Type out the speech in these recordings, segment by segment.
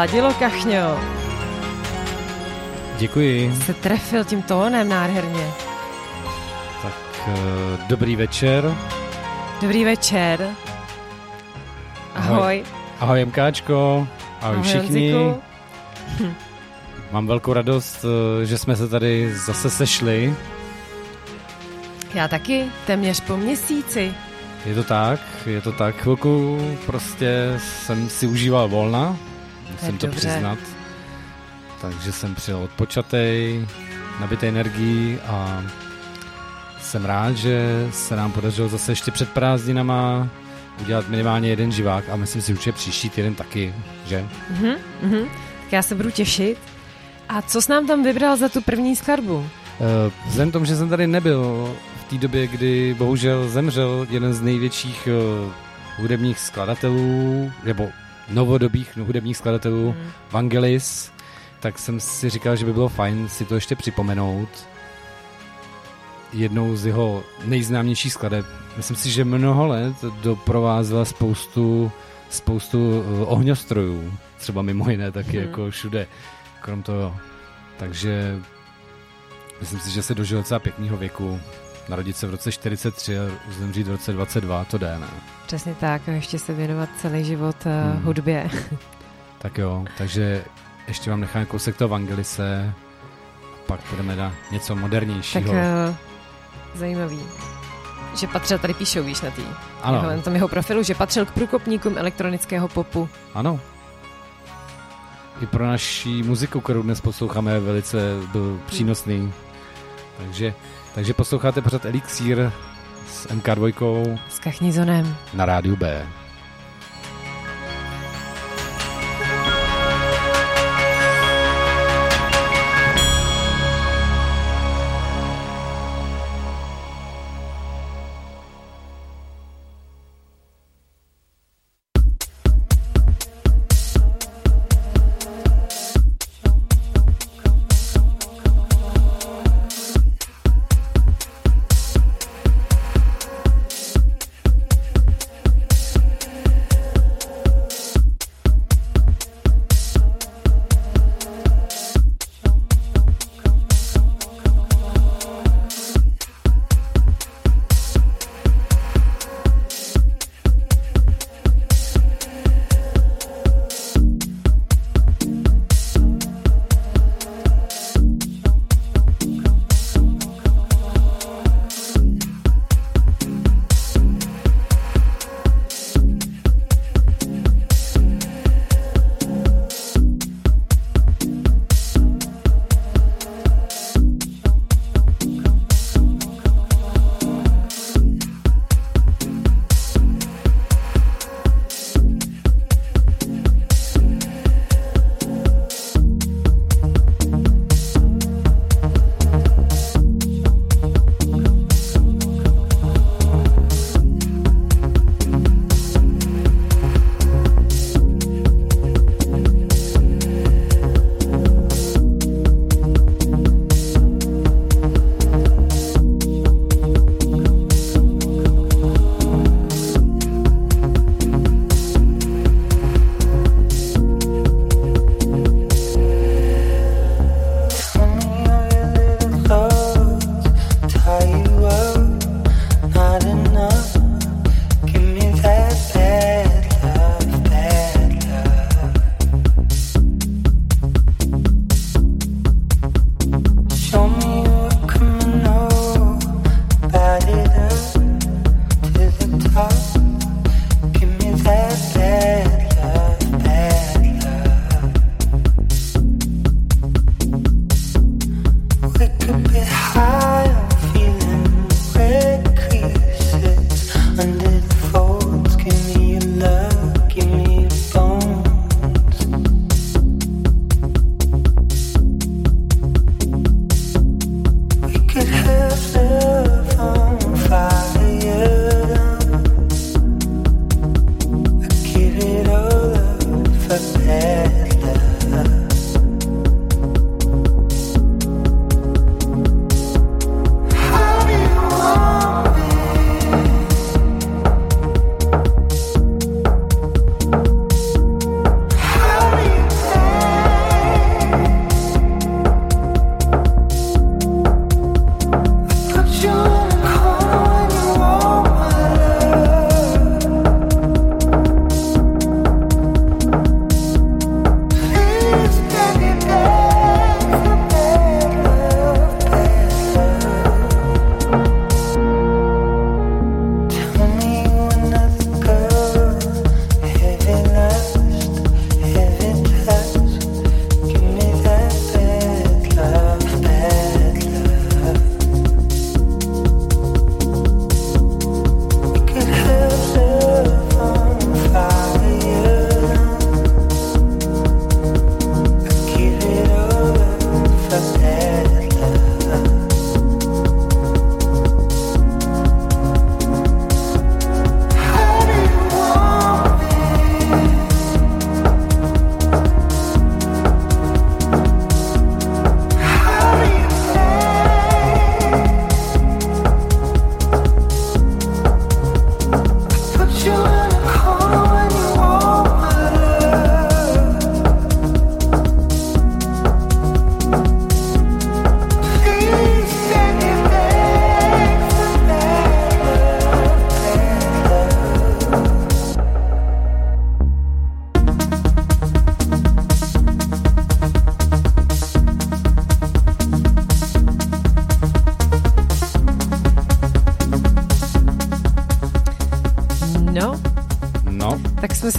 ladilo, Kachňo. Děkuji. Se trefil tím tónem nádherně. Tak uh, dobrý večer. Dobrý večer. Ahoj. Ahoj, Ahoj MKčko. Ahoj, Ahoj všichni. Hm. Mám velkou radost, uh, že jsme se tady zase sešli. Já taky, téměř po měsíci. Je to tak, je to tak. Chvilku prostě jsem si užíval volna, musím to dobře. přiznat takže jsem přijel odpočatej, nabitý energií a jsem rád, že se nám podařilo zase ještě před prázdninama udělat minimálně jeden živák a myslím si, že příští týden taky, že? Mhm, mhm. Tak já se budu těšit. A co jsi nám tam vybral za tu první skladbu? Uh, vzhledem tomu, že jsem tady nebyl v té době, kdy bohužel zemřel jeden z největších uh, hudebních skladatelů, nebo novodobých hudebních skladatelů, mm. Vangelis, tak jsem si říkal, že by bylo fajn si to ještě připomenout. Jednou z jeho nejznámějších skladeb. Myslím si, že mnoho let doprovázela spoustu, spoustu eh, ohňostrojů. Třeba mimo jiné taky hmm. jako všude. Krom toho. Takže myslím si, že se dožil docela pěkného věku. Narodit se v roce 43 a zemřít v roce 22, to jde, ne? Přesně tak, a ještě se věnovat celý život uh, hmm. hudbě. tak jo, takže ještě vám nechám kousek toho Vangelise, pak půjdeme na něco modernějšího. Tak uh, zajímavý. Že patřil, tady píšou, víš, na tý. Ano. Jeho, na tom jeho profilu, že patřil k průkopníkům elektronického popu. Ano. I pro naší muziku, kterou dnes posloucháme, velice byl přínosný. Takže, takže posloucháte pořád Elixír s MK2. S Kachnizonem. Na rádiu B.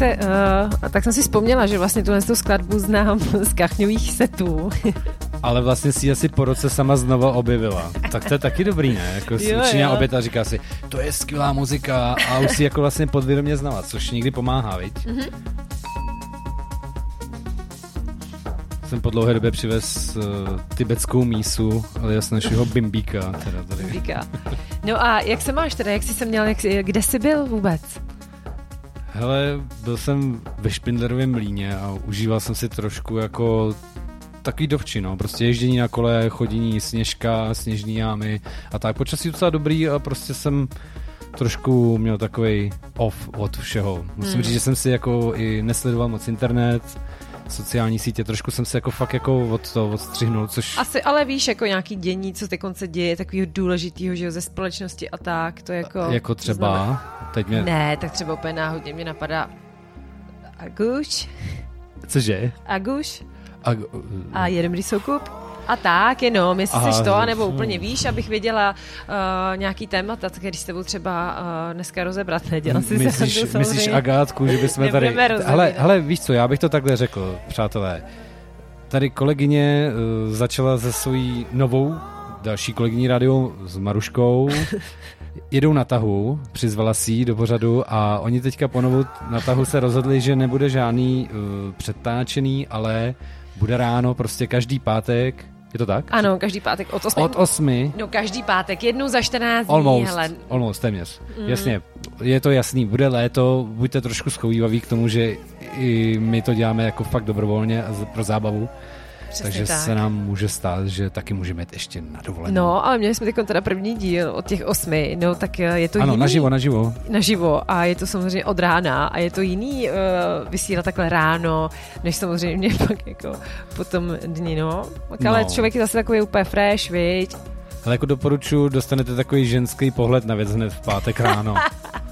se, uh, tak jsem si vzpomněla, že vlastně tuhle tu skladbu znám z kachňových setů. Ale vlastně si asi po roce sama znova objevila. Tak to je taky dobrý, ne? Jako si učinila obět a říká si, to je skvělá muzika a už si jako vlastně podvědomě znala, což někdy pomáhá, viď? Mm-hmm. Jsem po dlouhé době přivez uh, tibetskou mísu, ale jasně našeho bimbíka. Teda tady. Bimbíka. No a jak se máš teda, jak jsi se měl, jak kde jsi byl vůbec? Hele, byl jsem ve Špindlerovém mlíně a užíval jsem si trošku jako takový dovči, no. Prostě ježdění na kole, chodění, sněžka, sněžní jámy a tak. Počasí docela dobrý a prostě jsem trošku měl takový off od všeho. Musím hmm. říct, že jsem si jako i nesledoval moc internet, sociální sítě, trošku jsem se jako fakt jako od toho odstřihnul, což... Asi, ale víš, jako nějaký dění, co ty konce děje, takového důležitého, že jo, ze společnosti a tak, to jako... Jako třeba, znamená... teď mě... Ne, tak třeba úplně náhodně mě napadá Aguš. Cože? Aguš. Ag... A Jeremry Soukup. A tak, jenom, jestli Aha, jsi to, nebo úplně víš, abych věděla uh, nějaký témata, který s tebou třeba uh, dneska rozebrat. Nedělal si myslíš, se myslíš Agátku, že bychom tady... Ale, hele, víš co, já bych to takhle řekl, přátelé. Tady kolegyně uh, začala se svojí novou další kolegyní rádio s Maruškou. Jedou na tahu, přizvala si ji do pořadu a oni teďka ponovu na tahu se rozhodli, že nebude žádný uh, předtáčený, ale bude ráno prostě každý pátek je to tak? Ano, každý pátek od 8. Od 8. No každý pátek, jednou za 14 dní. Almost, hele. almost, téměř. Mm. Jasně, je to jasný, bude léto, buďte trošku schovývaví k tomu, že i my to děláme jako fakt dobrovolně a pro zábavu. Přesně Takže tak. se nám může stát, že taky můžeme jít ještě na dovolenou. No, ale měli jsme teď teda první díl od těch osmi, no tak eh, je to Ano, jiný, naživo, naživo. Naživo a je to samozřejmě od rána a je to jiný uh, vysílat takhle ráno, než samozřejmě pak jako po tom dni, no. Ale no. člověk je zase takový úplně fresh, viď? Ale jako doporučuji, dostanete takový ženský pohled na věc hned v pátek ráno.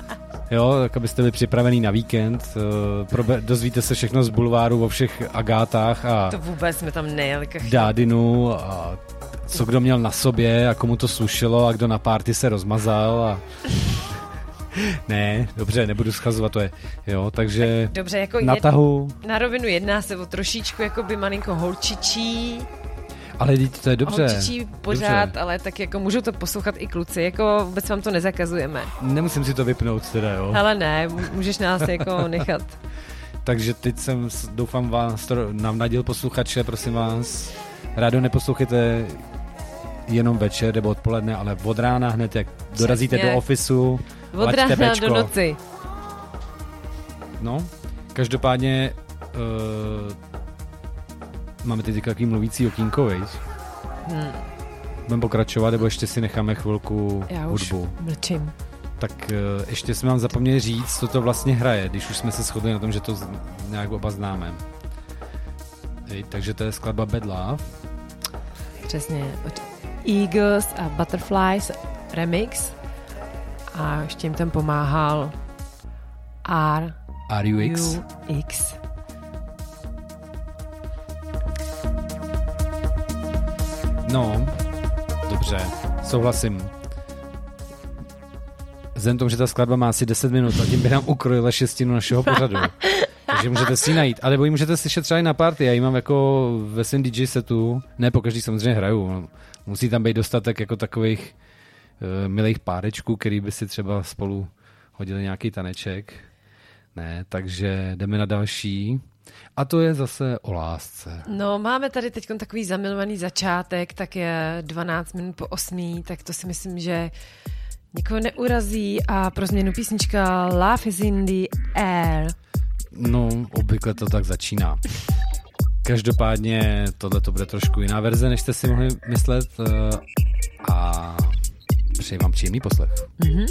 jo, tak abyste byli připravený na víkend, uh, probe- dozvíte se všechno z bulváru o všech agátách a... To vůbec jsme tam nejeli. Dádinu a co kdo měl na sobě a komu to slušelo a kdo na párty se rozmazal a... ne, dobře, nebudu schazovat, to je, jo, takže tak dobře, jako na tahu. Na rovinu jedná se o trošičku jako by malinko holčičí, ale to je dobře. Holčičí pořád, dobře. ale tak jako můžou to poslouchat i kluci, jako vůbec vám to nezakazujeme. Nemusím si to vypnout teda, jo? Ale ne, můžeš nás jako nechat. Takže teď jsem, doufám vás, to navnadil posluchače, prosím vás, rádo neposlouchejte jenom večer nebo odpoledne, ale od rána hned, jak dorazíte Přesně. do ofisu, Od rána bečko. do noci. No, každopádně uh, máme teď takový mluvící okýnko, veď? Hmm. Budeme pokračovat, nebo ještě si necháme chvilku Já hudbu? už mlčím. Tak uh, ještě jsme vám zapomněli říct, co to vlastně hraje, když už jsme se shodli na tom, že to nějak oba známe. Ej, takže to je skladba Bad Love. Přesně. Od Eagles a Butterflies remix. A ještě jim tam pomáhal R. RUX. UX. No, dobře, souhlasím. Vzhledem tomu, že ta skladba má asi 10 minut a tím by nám ukrojila šestinu našeho pořadu. Takže můžete si najít. Ale ji můžete slyšet třeba i na party. Já ji mám jako ve svém DJ setu. Ne po každý samozřejmě hraju. Musí tam být dostatek jako takových uh, milých párečků, který by si třeba spolu hodili nějaký taneček. Ne, takže jdeme na další. A to je zase o lásce. No, máme tady teď takový zamilovaný začátek, tak je 12 minut po 8, tak to si myslím, že nikoho neurazí a pro změnu písnička Love is in the air. No, obvykle to tak začíná. Každopádně tohle to bude trošku jiná verze, než jste si mohli myslet eh, a přeji vám příjemný poslech. Mm-hmm.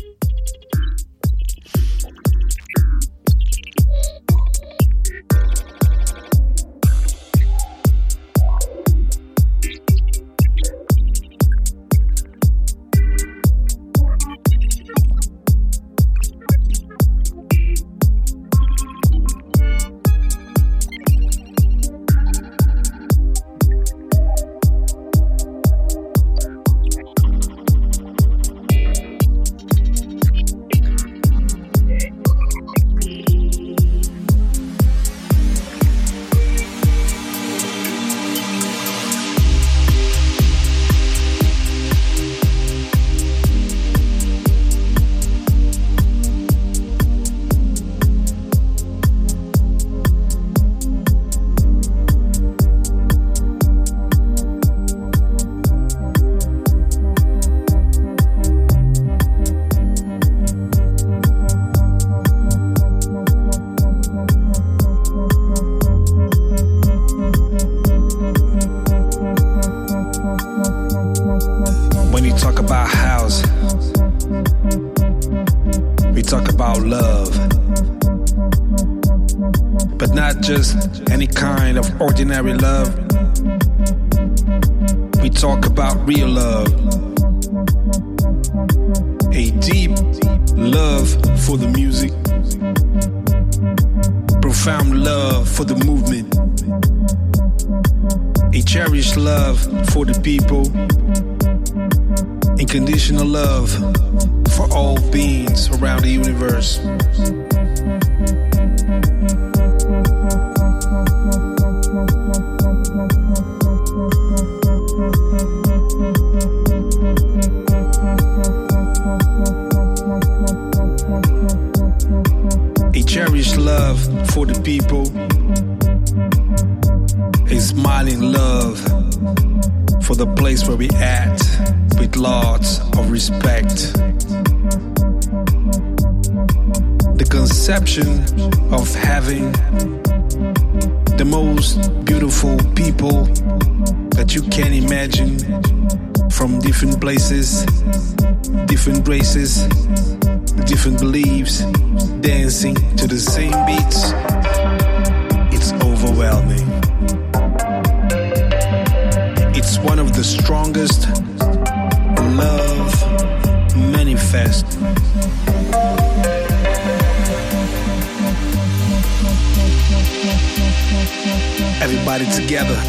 Everybody together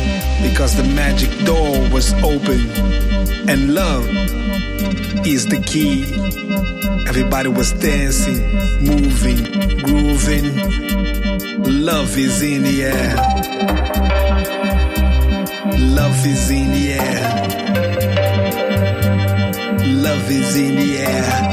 because the magic door was open and love is the key. Everybody was dancing, moving, grooving. Love is in the air. Love is in the air. Love is in the air.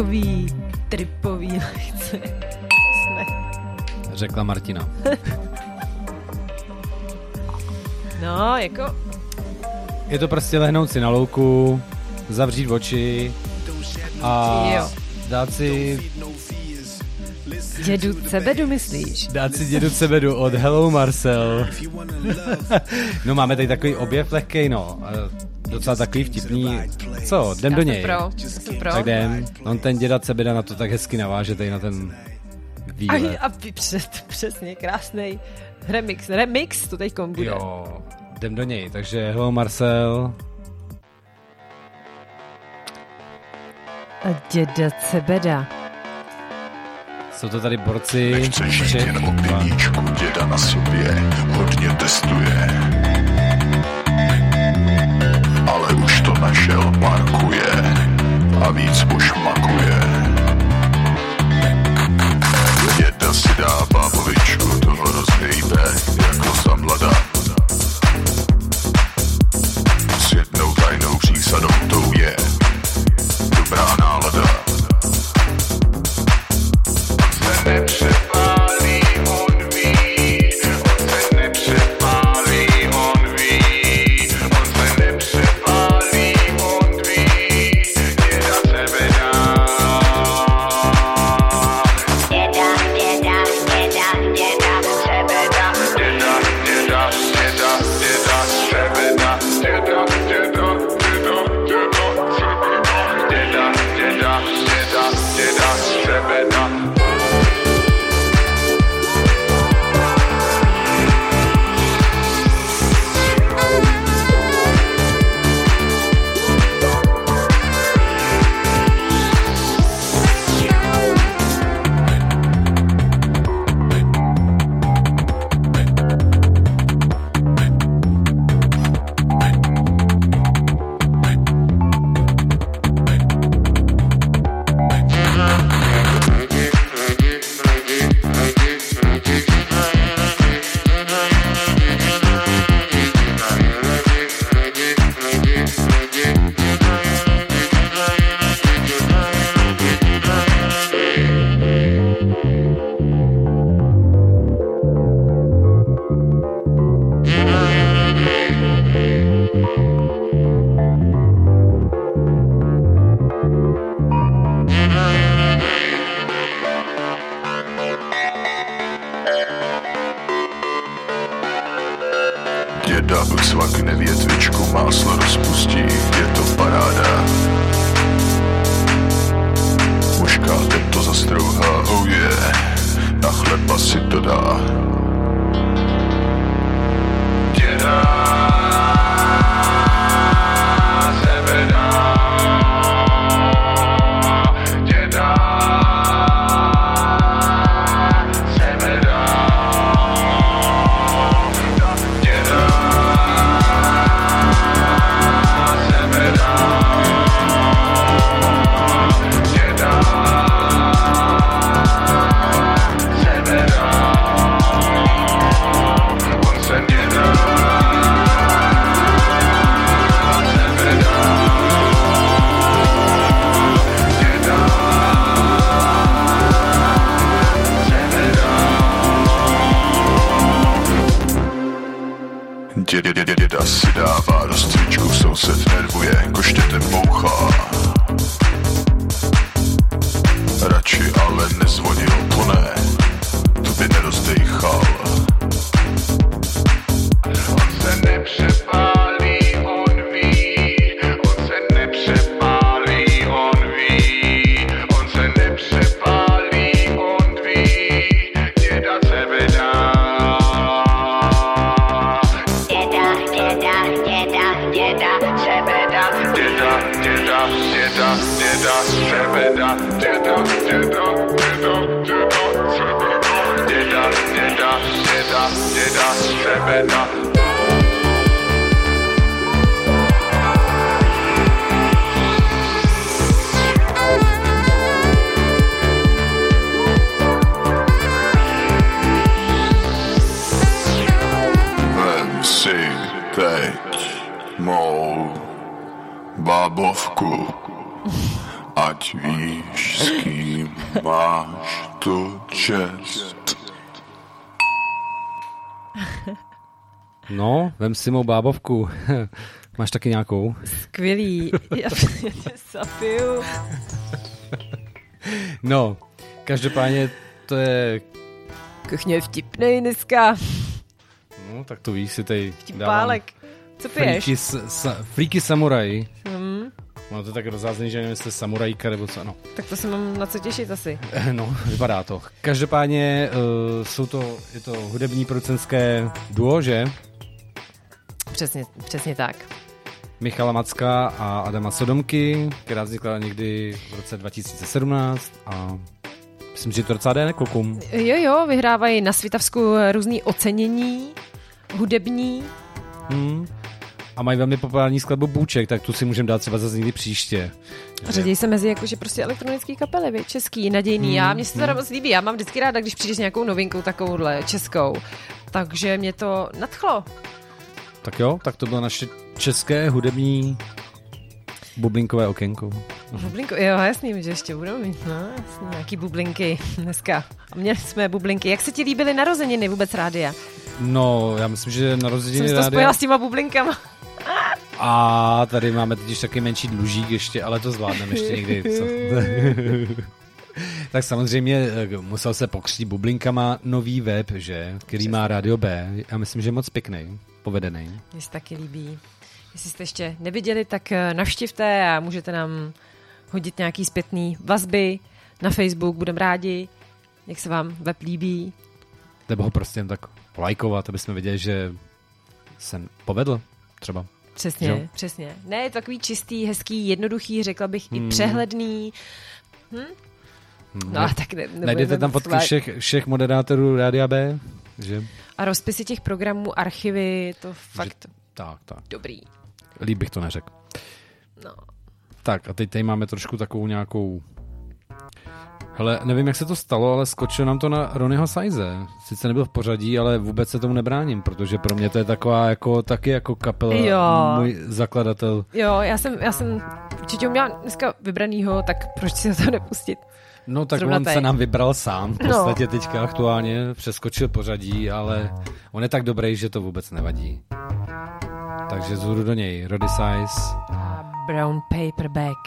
Takový tripový lehce. Jsme. Řekla Martina. No, jako Je to prostě lehnout si na louku, zavřít oči a Jo. dát si, dědu Cebedu myslíš? dát si dědu Cebedu od Hello Marcel. no máme tady takový objev lehkej, no. Docela takový vtipný. Co, jdem do něj. pro, pro. Tak jdem. On ten děda Cebeda na to tak hezky naváže tady na ten A, výlet. a vy- před, přesně, krásný remix. Remix to teď bude. Jo, jdem do něj. Takže hello Marcel. A děda Cebeda. Jsou to tady borci. Nechce žít jen o dva. piníčku, děda na sobě hodně testuje. hustler. Vem si teď mou bábovku, ať víš, s kým máš tu čest. No, vem si mou bábovku. Máš taky nějakou? Skvělý. Já tě. No, každopádně to je... Kuchně je vtipnej dneska. No, tak to víš, si tady Vtipálek. Co piješ? Freaky, sa, freaky samuraj. Hmm. No to je tak rozázný, že nevím, jestli samurajka nebo co, no. Tak to se mám na co těšit asi. No, vypadá to. Každopádně uh, jsou to, je to hudební producenské duo, že? Přesně, přesně tak. Michala Macka a Adama Sodomky, která vznikla někdy v roce 2017 a myslím, že to docela jde klukům. Jo, jo, vyhrávají na Svitavsku různý ocenění, hudební. Hmm. A mají velmi populární skladbu Bůček, tak tu si můžeme dát třeba zase někdy příště. Řadí se mezi jakože prostě elektronický kapely, vy, český, nadějný. Hmm. Já, mě se to hmm. moc líbí, já mám vždycky ráda, když přijdeš nějakou novinkou takovouhle českou. Takže mě to nadchlo. Tak jo, tak to bylo naše české hudební bublinkové okénko. Bublinko, jo, jasný, že ještě budou mít, no, jasný, nějaký bublinky dneska. A měli jsme bublinky. Jak se ti líbily narozeniny vůbec rádia? No, já myslím, že narozeniny Jsem to rádia... spojila s těma bublinkama. A tady máme totiž taky menší dlužík ještě, ale to zvládneme ještě někdy. Co? tak samozřejmě eh, musel se pokřtít bublinkama nový web, že, který má Radio B. Já myslím, že je moc pěkný, povedený. Mně se taky líbí. Jestli jste ještě neviděli, tak eh, navštivte a můžete nám hodit nějaký zpětný vazby na Facebook, budeme rádi, jak se vám web líbí. Nebo ho prostě jen tak lajkovat, aby jsme viděli, že se povedl třeba. Přesně, jo? přesně. Ne, je to takový čistý, hezký, jednoduchý, řekla bych hmm. i přehledný. Hm? Hmm. No, tak ne, Najdete tam fotky všech, všech moderátorů Rádia B? Že? A rozpisy těch programů, archivy, to fakt že, tak, tak. dobrý. Líp bych to neřekl. No. Tak a teď tady máme trošku takovou nějakou Hele, nevím, jak se to stalo, ale skočil nám to na Ronnieho Size. Sice nebyl v pořadí, ale vůbec se tomu nebráním, protože pro mě to je taková jako, taky jako kapela, jo. můj zakladatel. Jo, já jsem, já jsem určitě uměla dneska vybranýho, tak proč si to nepustit? No tak Zrovna on tady. se nám vybral sám, v no. podstatě no. teďka aktuálně, přeskočil pořadí, ale on je tak dobrý, že to vůbec nevadí. Takže zůru do něj, Roddy Size. Brown Paperback.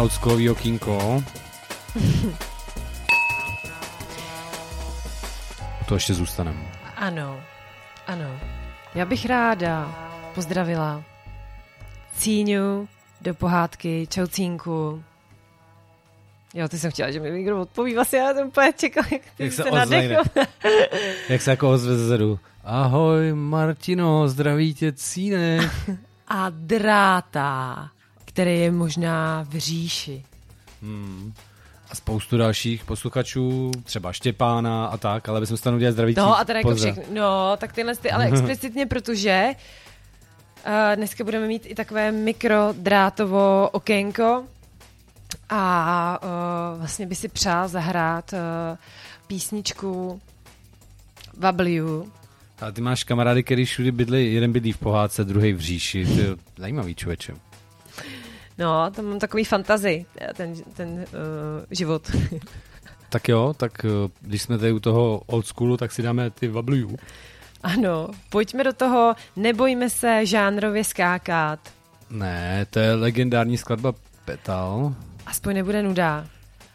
Oldschoolový okýnko. to ještě zůstaneme. Ano, ano. Já bych ráda pozdravila Cíňu do pohádky, čau Cínku. Jo, ty jsem chtěla, že mi někdo odpoví, vlastně já jsem úplně čekal, jak Jak se se nadechl. Jak se jako ozve zezadu. Ahoj Martino, zdraví tě Cínek. A dráta, který je možná v říši. A spoustu dalších posluchačů, třeba Štěpána a tak, ale bychom se tam udělali zdravící No a teda jako všechny. No, tak tyhle ty, ale explicitně, protože uh, dneska budeme mít i takové mikrodrátovo okénko a uh, vlastně by si přál zahrát uh, písničku Vabliu. Ale ty máš kamarády, který všude bydli, jeden bydlí v pohádce, druhý v říši. To je zajímavý člověče. No, tam mám takový fantazy, ten, ten uh, život. Tak jo, tak eh, když jsme tady u toho old schoolu, tak si dáme ty vablujů. ano, pojďme do toho, nebojme se žánrově skákat. Ne, to je legendární skladba Petal Aspoň nebude nuda.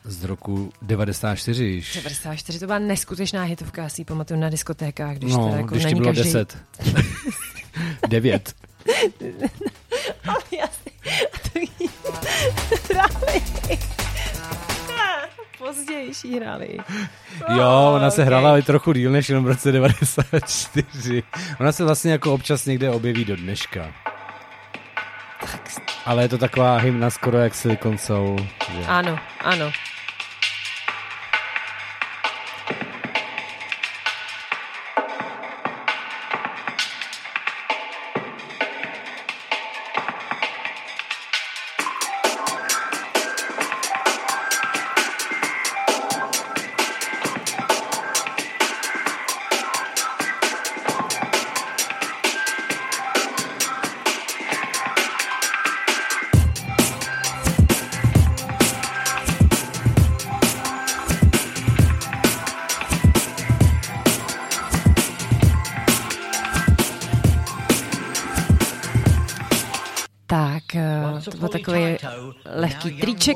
z roku 94. již. 94 to byla neskutečná hitovka, já si ji pamatuju na diskotékách, když no, teda jako když ti bylo každý... 10. 9. Ale jasně, a Pozdější hráli. Jo, ona se ok. hrála ale trochu díl než jenom v roce 94. Ona se vlastně jako občas někde objeví do dneška. Ale je to taková hymna skoro jak Silicon Soul. Že? Ano, ano.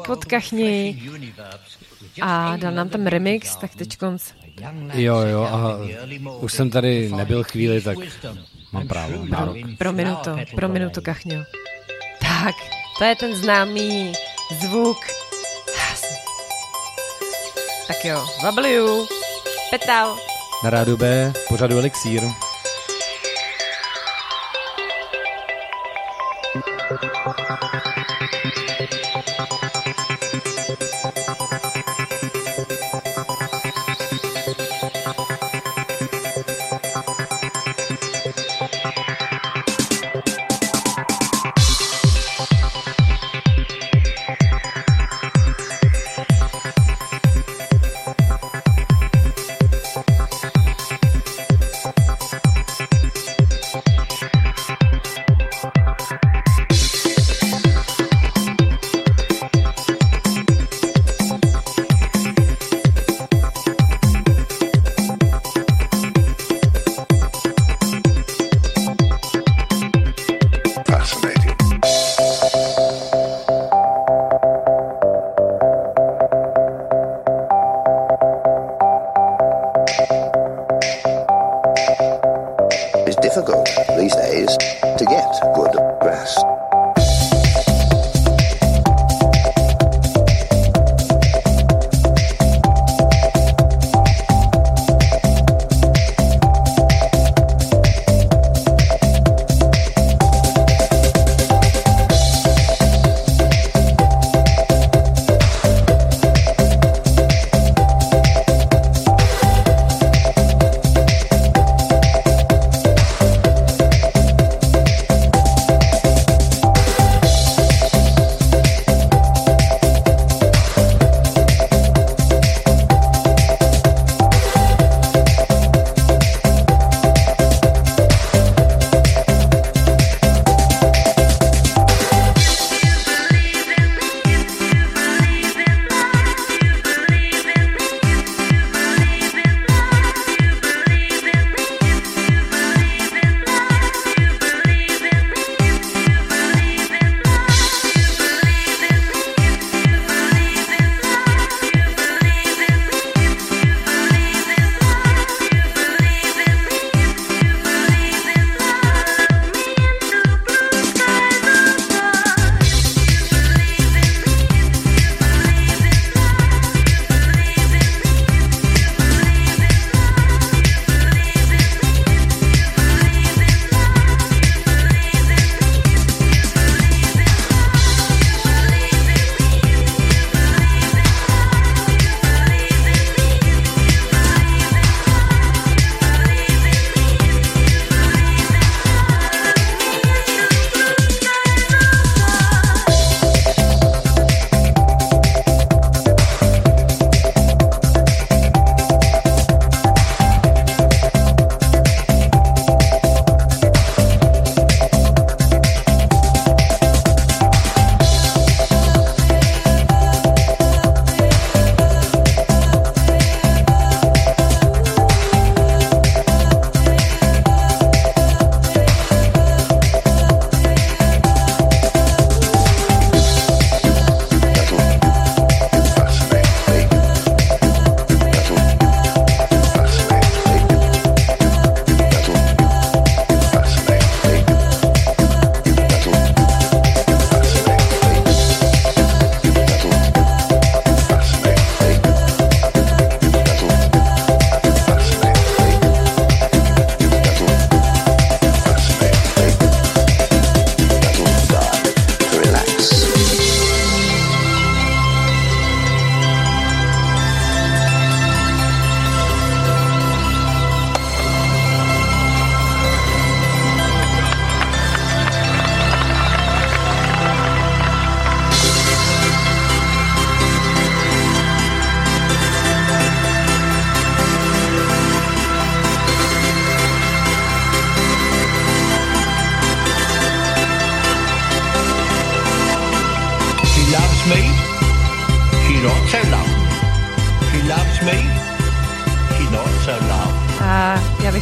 Od Kachni a dal nám tam remix, tak teď konc. Jo, jo, a už jsem tady nebyl chvíli, tak mám právo, nárok. Prominu to, prominu to, Kachňo. Tak, to je ten známý zvuk. Tak jo, vabliu, petal. Na rádu B, pořadu Elixír.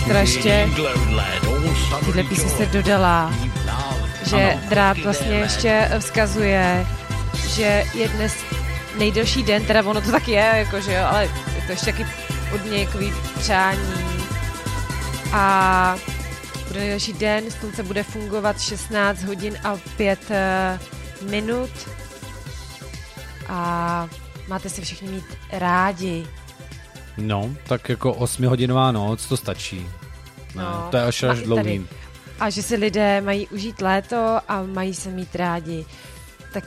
Summer tyhle písně se dodala, že Ano, drát vlastně ještě vzkazuje, že je dnes nejdelší den, teda ono to tak je, jakože jo, ale je to ještě taky od něj takový přání. A bude nejdelší den, slunce bude fungovat 16 hodin a 5 eh, minut. A máte si všichni mít rádi. No, tak jako 8-hodinová noc, to stačí. Ne, No, to je až až dlouhý. tady. A že si lidé mají užít léto a mají se mít rádi. Tak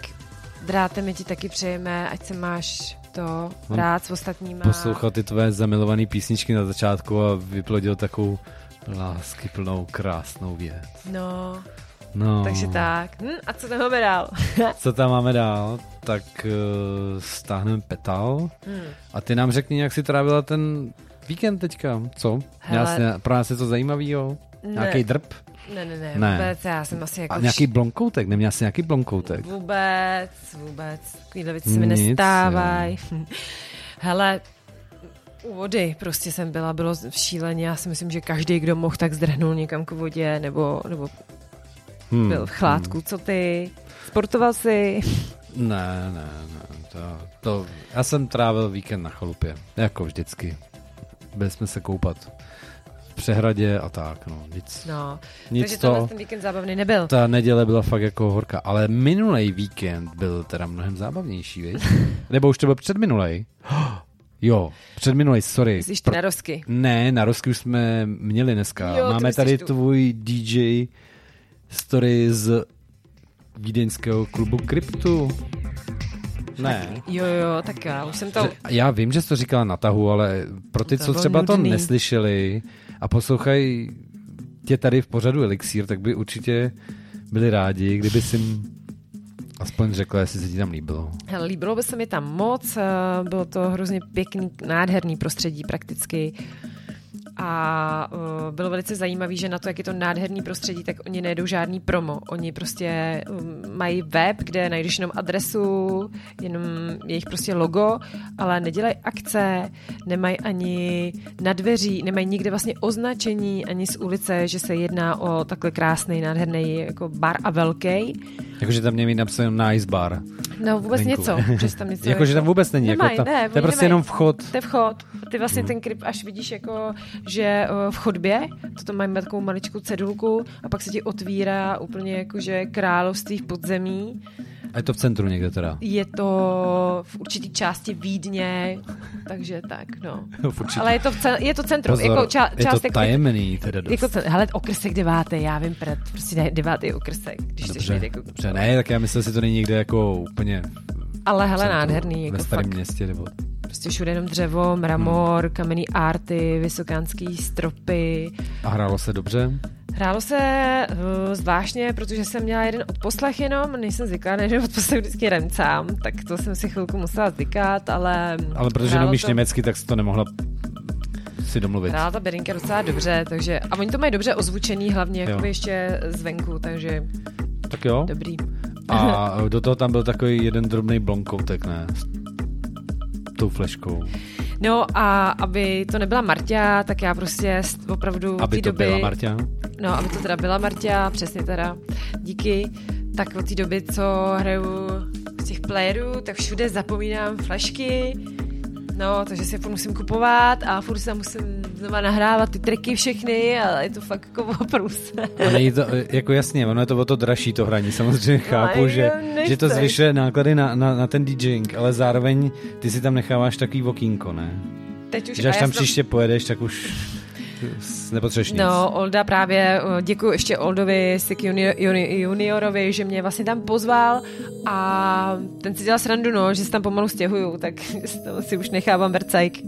dráte, my ti taky přejeme, ať se máš to rád s ostatníma. Poslouchal ty tvoje zamilované písničky na začátku a vyplodil takovou lásky plnou krásnou věc. No, No. takže tak. Hm, a co tam máme dál? Co tam máme dál? Tak uh, stáhneme petal. Hmm. A ty nám řekni, jak jsi trávila ten víkend teďka. Co? Hele. Hele. Pro nás je to zajímavýho? Ne. Nějaký drp? Ne, ne, ne, Ne. vůbec, já jsem asi jako... A nějaký blonkoutek? Neměla jsi nějaký blonkoutek? Vůbec, vůbec. Takovýhle věci se mi nestávají. Hele, u vody prostě jsem byla, bylo šíleně. Já si myslím, že každý, kdo mohl, tak zdrhnul někam k vodě, nebo, nebo Hmm. byl v chládku. Co ty? Sportoval jsi? Ne, ne, ne. To, to, já jsem trávil víkend na chalupě. Jako vždycky. Byli jsme se koupat v přehradě a tak, no. Nic, No, nic takže to... ten víkend zábavný nebyl. Ta neděle byla fakt jako horká, ale minulý víkend byl teda mnohem zábavnější, viď? Nebo už to byl předminulej? Jo, předminulej, sorry. Myslíš ty narosky? Ne, na Rosky už jsme měli dneska. Jo, Máme tady tu. tvůj DJ story z vídeňského klubu Kryptu. Ne. Jo, jo, tak já už jsem to... Já vím, že jsi to říkala na tahu, ale pro ty, To co třeba to nudný. neslyšeli a poslouchají tě tady v pořadu Elixír, tak by určitě byli rádi, kdyby si jim aspoň řekla, jestli se ti tam líbilo. Hele, líbilo by se mi tam moc, eh, bylo to hrozně pěkný, nádherný prostředí prakticky. A uh, bylo velice zajímavé, že na to, jak je to nádherný prostředí, tak oni nejedou žádný promo. Oni prostě um, mají web, kde najdeš jenom adresu, jenom jejich prostě logo, ale nedělají akce, nemají ani na dveří, nemají nikde vlastně označení ani z ulice, že se jedná o takhle krásný, nádherný jako bar a velký. Jakože tam mít napsáno nice bar. No vůbec Venku. něco, že tam něco Jakože tam vůbec není. Nemají, jako tam, ne, to je prostě nemají. jenom vchod. To je vchod. Ty vlastně ten kryp až vidíš jako, že eh, v chodbě, to tam mají takovou maličkou cedulku a pak se ti otvírá úplně jako, že království v podzemí. A je to v centru někde teda. Je to v určitý části Vídně, takže tak, no. Ale je to, v cen, je to centrum, Pozor, jako ča, je to tajemný teda dost. jako hele, okrsek devátý, já vím, pred, prostě ne, devátý okrsek, když Dobře, jít jako, dobře, ne, tak já myslím, že to není někde jako úplně ale hele, nádherný, jako ve starém fakt. městě, nebo Prostě všude jenom dřevo, mramor, hmm. kamenný arty, vysokánský stropy. a hrálo se dobře. Hrálo se uh, zvláštně, protože jsem měla jeden odposlech jenom, nejsem zvyklá, ne, že odposlech vždycky remcám, tak to jsem si chvilku musela zvykat, ale... Ale protože neumíš to, německy, tak jsi to nemohla si domluvit. Hrála ta Berinka docela dobře, takže... A oni to mají dobře ozvučený, hlavně jakoby ještě zvenku, takže Tak jo. dobrý. A do toho tam byl takový jeden drobný blonkoutek, ne? Tou fleškou. No a aby to nebyla Marťa, tak já prostě opravdu Aby to doby... byla Marťa. No, aby to teda byla Marťa, přesně teda, díky. Tak od té doby, co hraju z těch playerů, tak všude zapomínám flashky, No, takže si je furt musím kupovat a furt se musím znova nahrávat ty triky všechny, ale je to fakt jako oprus. A není to, jako jasně, ono je to o to dražší to hraní, samozřejmě chápu, jo, že, že to zvyšuje náklady na, na, na ten DJing, ale zároveň ty si tam necháváš takový okýnko, ne? Teď už Že až tam jsem- příště pojedeš, tak už nepotřebuješ nic. No, Olda právě, o, děkuji ještě Oldovi Sik junior, juni- juniorovi, že mě vlastně tam pozval a ten si dělal srandu, no, že se tam pomalu stěhuju, tak si už nechávám vercajk.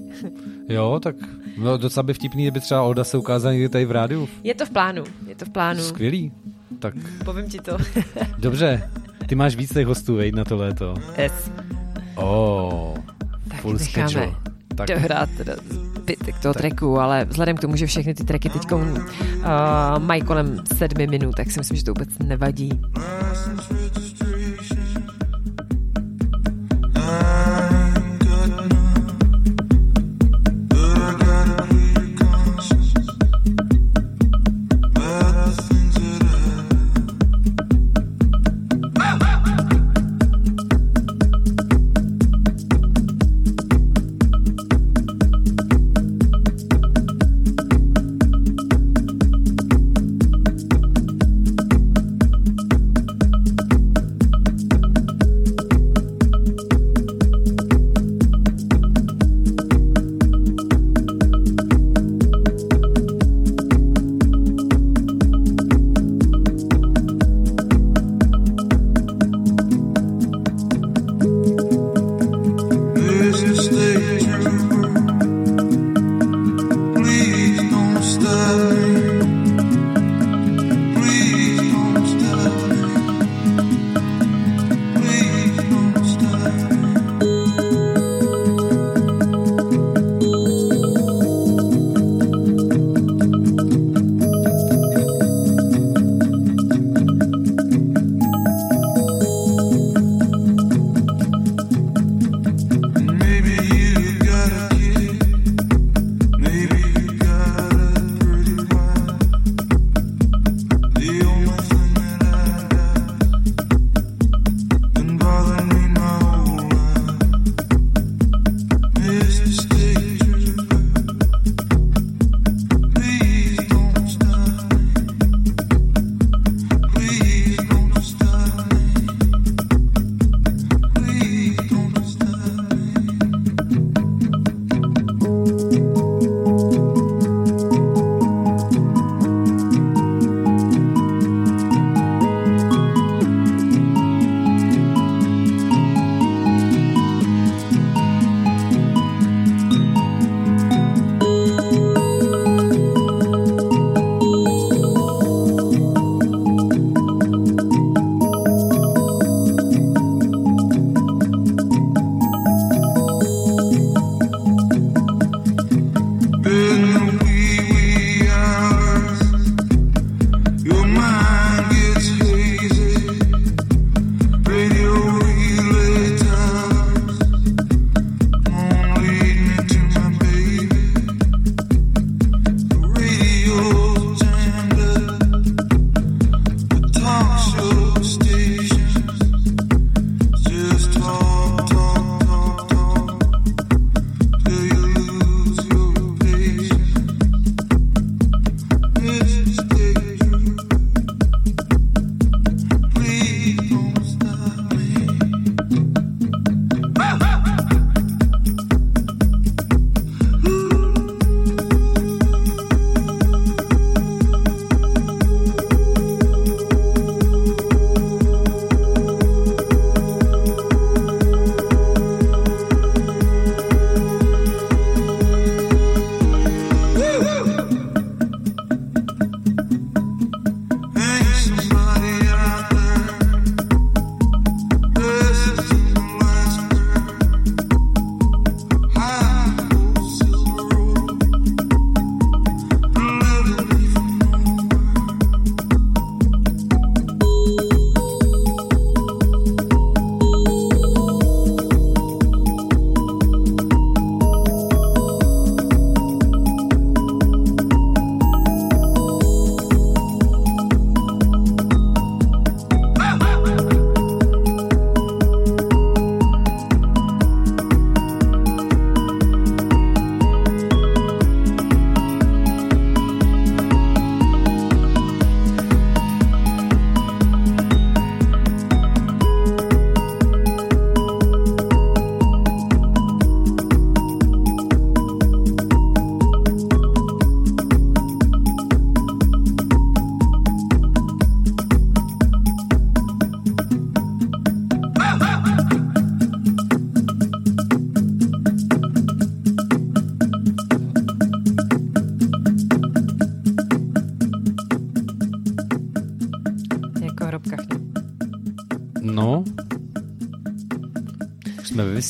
Jo, tak no, docela by vtipný, kdyby třeba Olda se ukázala někdy tady v rádiu. Je to v plánu, je to v plánu. Skvělý. Tak Povím ti to. dobře, ty máš víc těch hostů, veď, na to léto. yes. Oh, Tak full necháme schedule. Tak, dohrát teda zbytek toho tracku, ale vzhledem k tomu, že všechny ty tracky teď uh, mají kolem sedmi minut, tak si myslím, že to vůbec nevadí.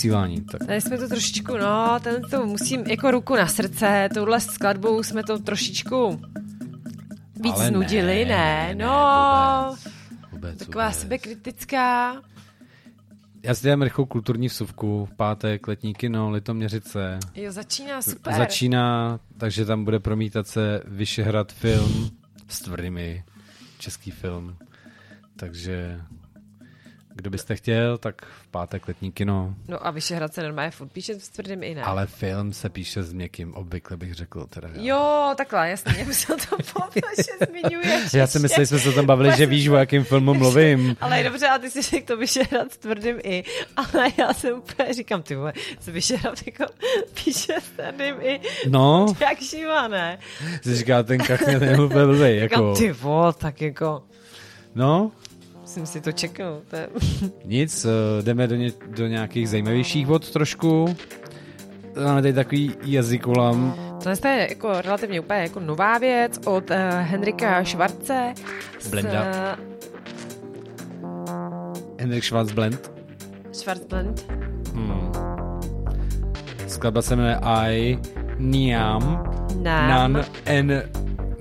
Vysílání, tak. Tady jsme to trošičku, no, ten to musím jako ruku na srdce, touhle skladbou jsme to trošičku víc Ale ne, znudili, ne, ne, ne, no. Vůbec, Taková vůbec. sebekritická. Já si dám rychlou kulturní vsuvku. Pátek letní kino, Litoměřice. Jo, začíná super. Začíná, takže tam bude promítat se Vyšehrad film s tvrdými český film. Takže kdo byste chtěl, tak v pátek letní kino. No a Vyšehrad se normálně furt píše s tvrdým i ne. Ale film se píše s měkkým, obvykle bych řekl. Teda já. Jo, takhle, jasně, já musel to pomoct, že zmiňuješ. Já si myslím, že jsme se tam bavili, že víš, o jakém filmu mluvím. Ale dobře, a ty si řekl to Vyšehrad s tvrdým i, ale já jsem úplně říkám, ty vole, se Vyšehrad jako píše s tvrdým i, No, jak živa, ne? si říká, ten kach mě ten úplně blbej, Říkám, jako. ty vole, tak jako, No, musím si to čeknout. To je... nic, eh, jdeme do, ně, do nějakých zajímavějších vod trošku. Máme tady takový jazykolam. To je jako relativně úplně jako nová věc od uh, Henrika Švarce. s, Blenda. eh, Henrik Schwarzblend. Schwarzblend. Hmm. Skladba se jmenuje I Niam Nám. Nan En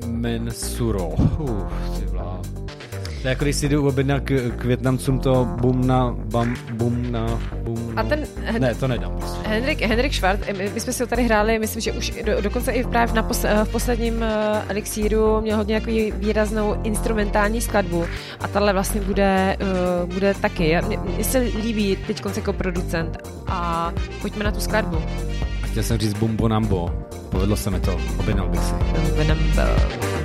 Mensuro. Uf. To je jako když si jdu objednat k, k Větnamcům to bum na, bam, bum na, bum A ten Hen- Ne, to nedám prostě. Henrik, Henrik Schwarz, eh, my, jsme si ho tady hráli, myslím, že už do, dokonce i právě na pos, eh, v posledním uh, elixíru měl hodně takový výraznou instrumentální skladbu a tahle vlastně bude, uh, bude taky. Mně se líbí teď jako producent a pojďme na tu skladbu. A chtěl jsem říct bum bonambo. Povedlo se mi to, objednal bych si. Venom-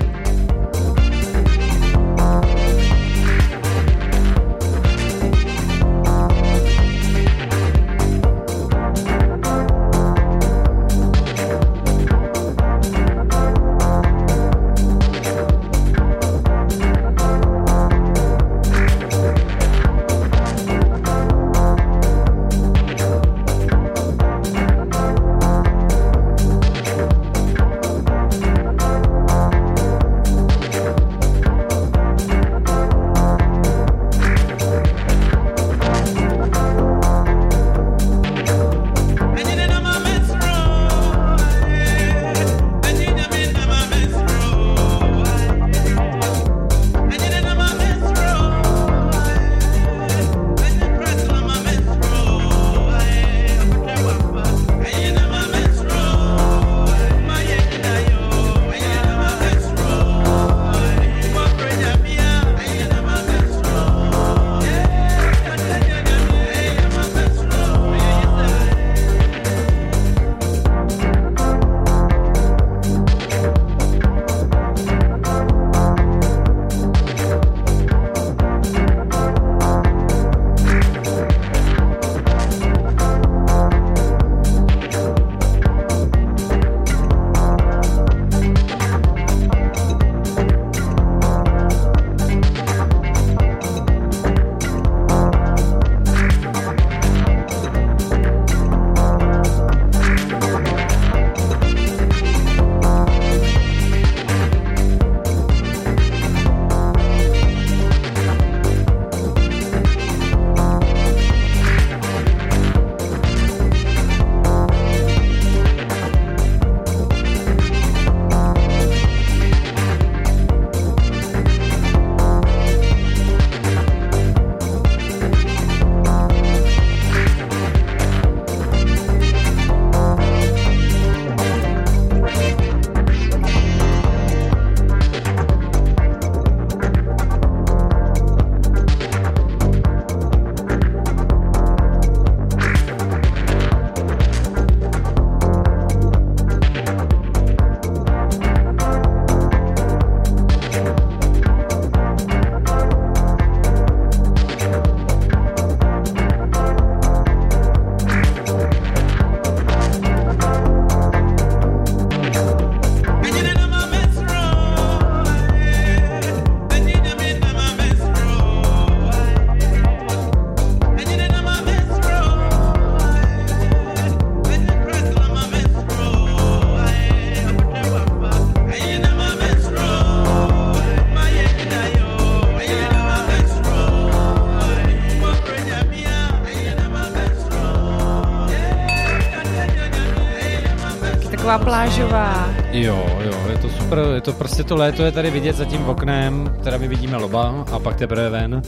taková plážová. Jo, jo, je to super, je to prostě to léto je tady vidět za tím oknem, teda my vidíme loba a pak teprve ven,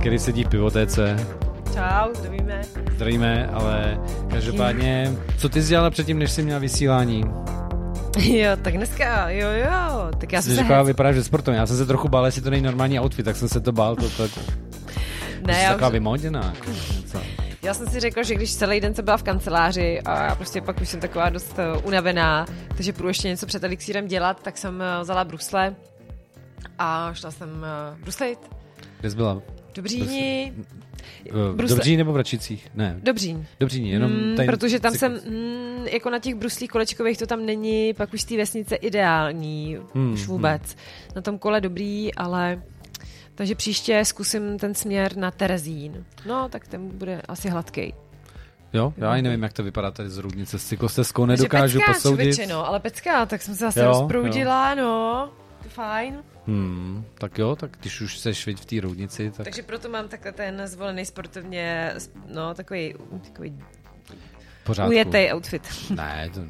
který sedí v pivotéce. Čau, zdravíme. Zdravíme, ale každopádně, co ty jsi dělala předtím, než jsi měla vysílání? Jo, tak dneska, jo, jo, tak já jsem Jsi se hec- vypadáš ve sportu. Já jsem se trochu bál, jestli to není normální outfit, tak jsem se to bál. To, to, to, ne, jsi já, taková už, vymoděná. Jako. Já jsem si řekla, že když celý den jsem byla v kanceláři a já prostě pak už jsem taková dost eh, unavená, takže půjdu ještě něco před elixírem dělat, tak jsem eh, vzala brusle a šla jsem eh, bruslit. Kde jsi byla? Do Bříni, V Brusle- Dobří nebo v Račicích? Ne, Dobřín. Dobříni, jenom Mm, tady... protože tam jsem, mm, jako na těch bruslích kolečkových to tam není, pak už z té vesnice ideální, Hmm, už vůbec. Na tom kole dobrý, ale takže příště zkusím ten směr na Terezín. No, tak ten bude asi hladký. Jo, já ani nevím, jak to vypadá tady z Rudnice. S cyklostezkou nedokážu pecká, posoudit. Člověče, no, ale pecká, tak jsem se zase Jo, rozproudila, no. To fajn. Hmm, tak jo, tak když už seš v té Rudnici, tak Takže proto mám takhle ten zvolený sportovně, no, takový, takový pořádku. ujetý outfit. Ne, to...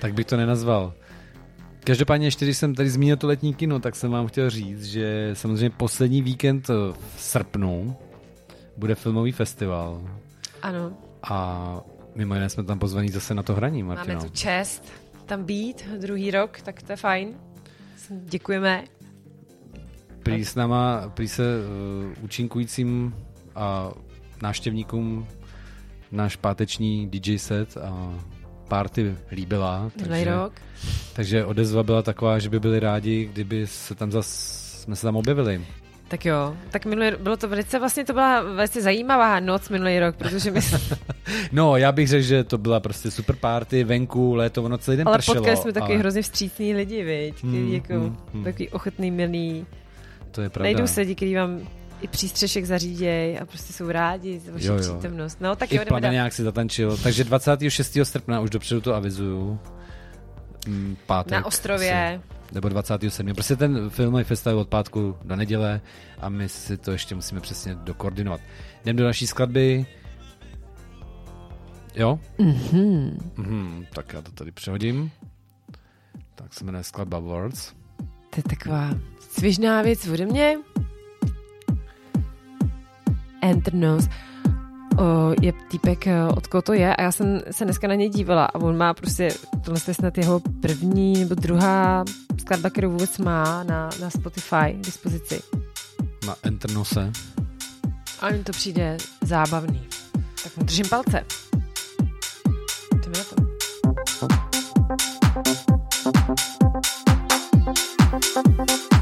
tak bych to nenazval. Každopádně ještě, když jsem tady zmínil to letní kino, tak jsem vám chtěl říct, že samozřejmě poslední víkend v srpnu bude filmový festival Ano, a mimo jiné jsme tam pozvaní zase na to hraní, máme Martino. tu čest tam být druhý rok, tak to je fajn. Děkujeme. Prý s náma, prý se uh, účinkujícím a návštěvníkům náš páteční DJ set a party líbila. Minulý rok. takže odezva byla taková, že by byli rádi, kdyby se tam zas, jsme se tam objevili. Tak jo, tak minulý, bylo to velice, vlastně to byla velice zajímavá noc minulý rok, protože my jsme, No, já bych řekl, že to byla prostě super party, venku, léto, ono celý den ale pršelo. potkali jsme taky ale hrozně vstřícní lidi, viď, který Hmm, jako, hmm. takový ochotný, milý, To je pravda. najdou se lidi, kteří vám i přístřešek zařídějí a prostě jsou rádi za vaši Jo, jo. přítomnost. No, tak I jo, jdeme dál. nějak si zatančil. Takže 26. srpna, už dopředu to avizuju. Mm, Pátek. Na ostrově. Asi, nebo 27. Prostě ten filmový festival je od pátku do neděle a my si to ještě musíme přesně dokoordinovat. Jdem do naší skladby. Jo? Mhm. Mhm, tak já to tady přehodím. Tak se jmenuje skladba Words. To je taková svěžná věc ode mě. Enternos. O, je týpek, eh, od koho to je a já jsem se dneska na něj dívala a on má prostě, tohle je snad jeho první nebo druhá skladba, kterou vůbec má na, na Spotify k dispozici. Na Enternose. A mi to přijde zábavný. Tak mu držím palce. Jdeme na to. Shake my,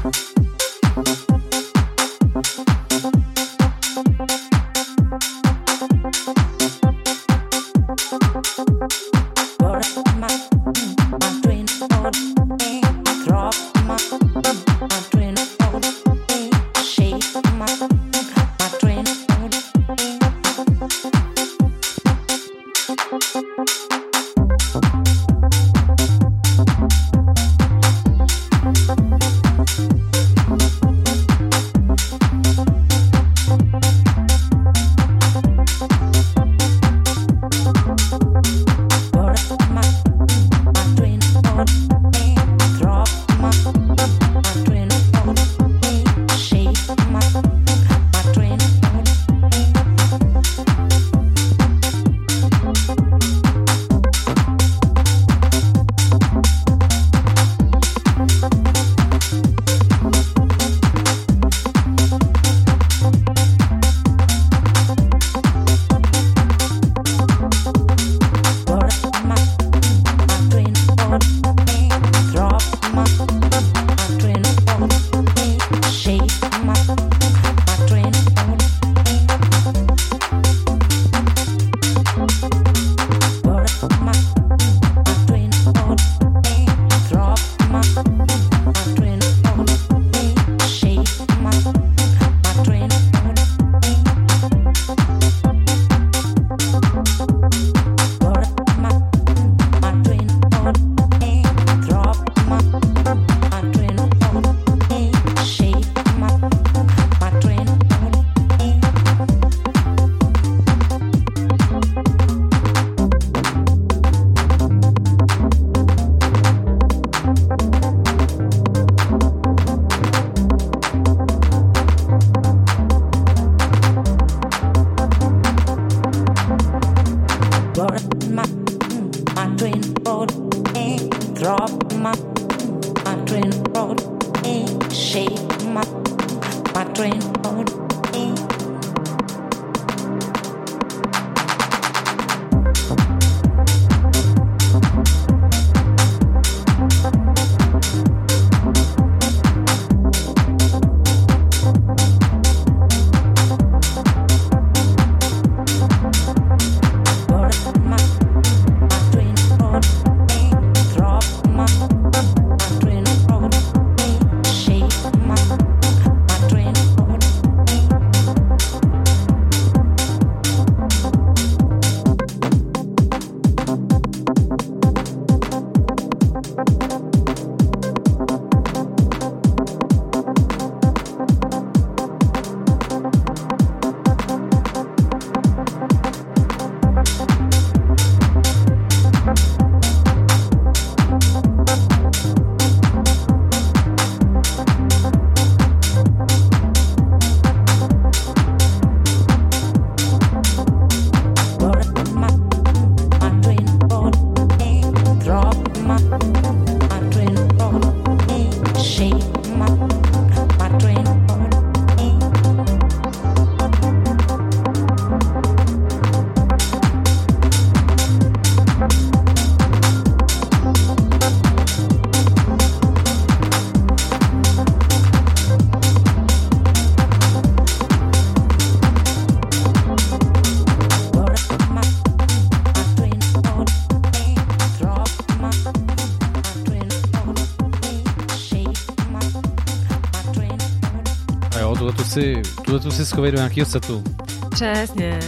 Si, tuhle tu si schovej do nějakého setu. Přesně.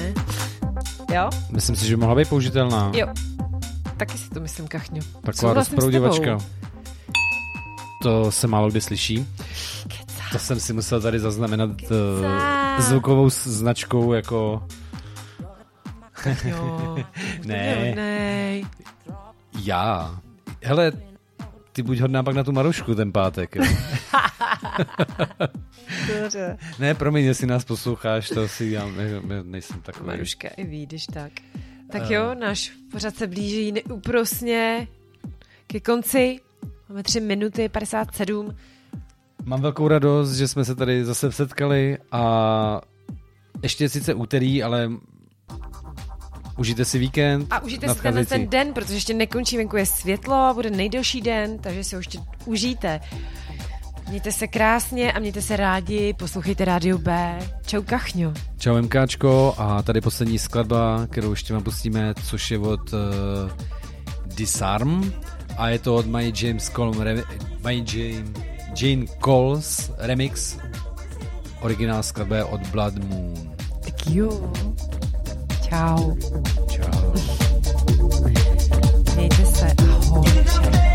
Jo? Myslím si, že mohla být použitelná. Jo. Taky si to myslím, Kachňo. Taková rozprouděvačka. To se málo kdy slyší. Kecá. To jsem si musel tady zaznamenat uh, zvukovou značkou jako... Kachňo, ne. Já. Hele, ty buď hodná pak na tu Marušku ten pátek. Jo. Dobře. Ne, promiň, jestli nás posloucháš, to si já ne, ne, nejsem takový. Maruška i ví, když tak. Tak uh. jo, náš pořad se blíží neúprosně ke konci. Máme 3 minuty 57. Mám velkou radost, že jsme se tady zase setkali a ještě sice úterý, ale Užijte si víkend. A užijte si tenhle ten den, protože ještě nekončí, venku je světlo, bude nejdelší den, takže si ho ještě užijte. Mějte se krásně a mějte se rádi, poslouchejte Rádio B. Čau Kachňo. Čau MKčko a tady poslední skladba, kterou ještě vám pustíme, což je od uh, Disarm a je to od My James Colm, re, My James, Jane Coles remix. Originál skladba od Blood Moon. Tak jo. Čau. Čau. Mějte se. Ahoj.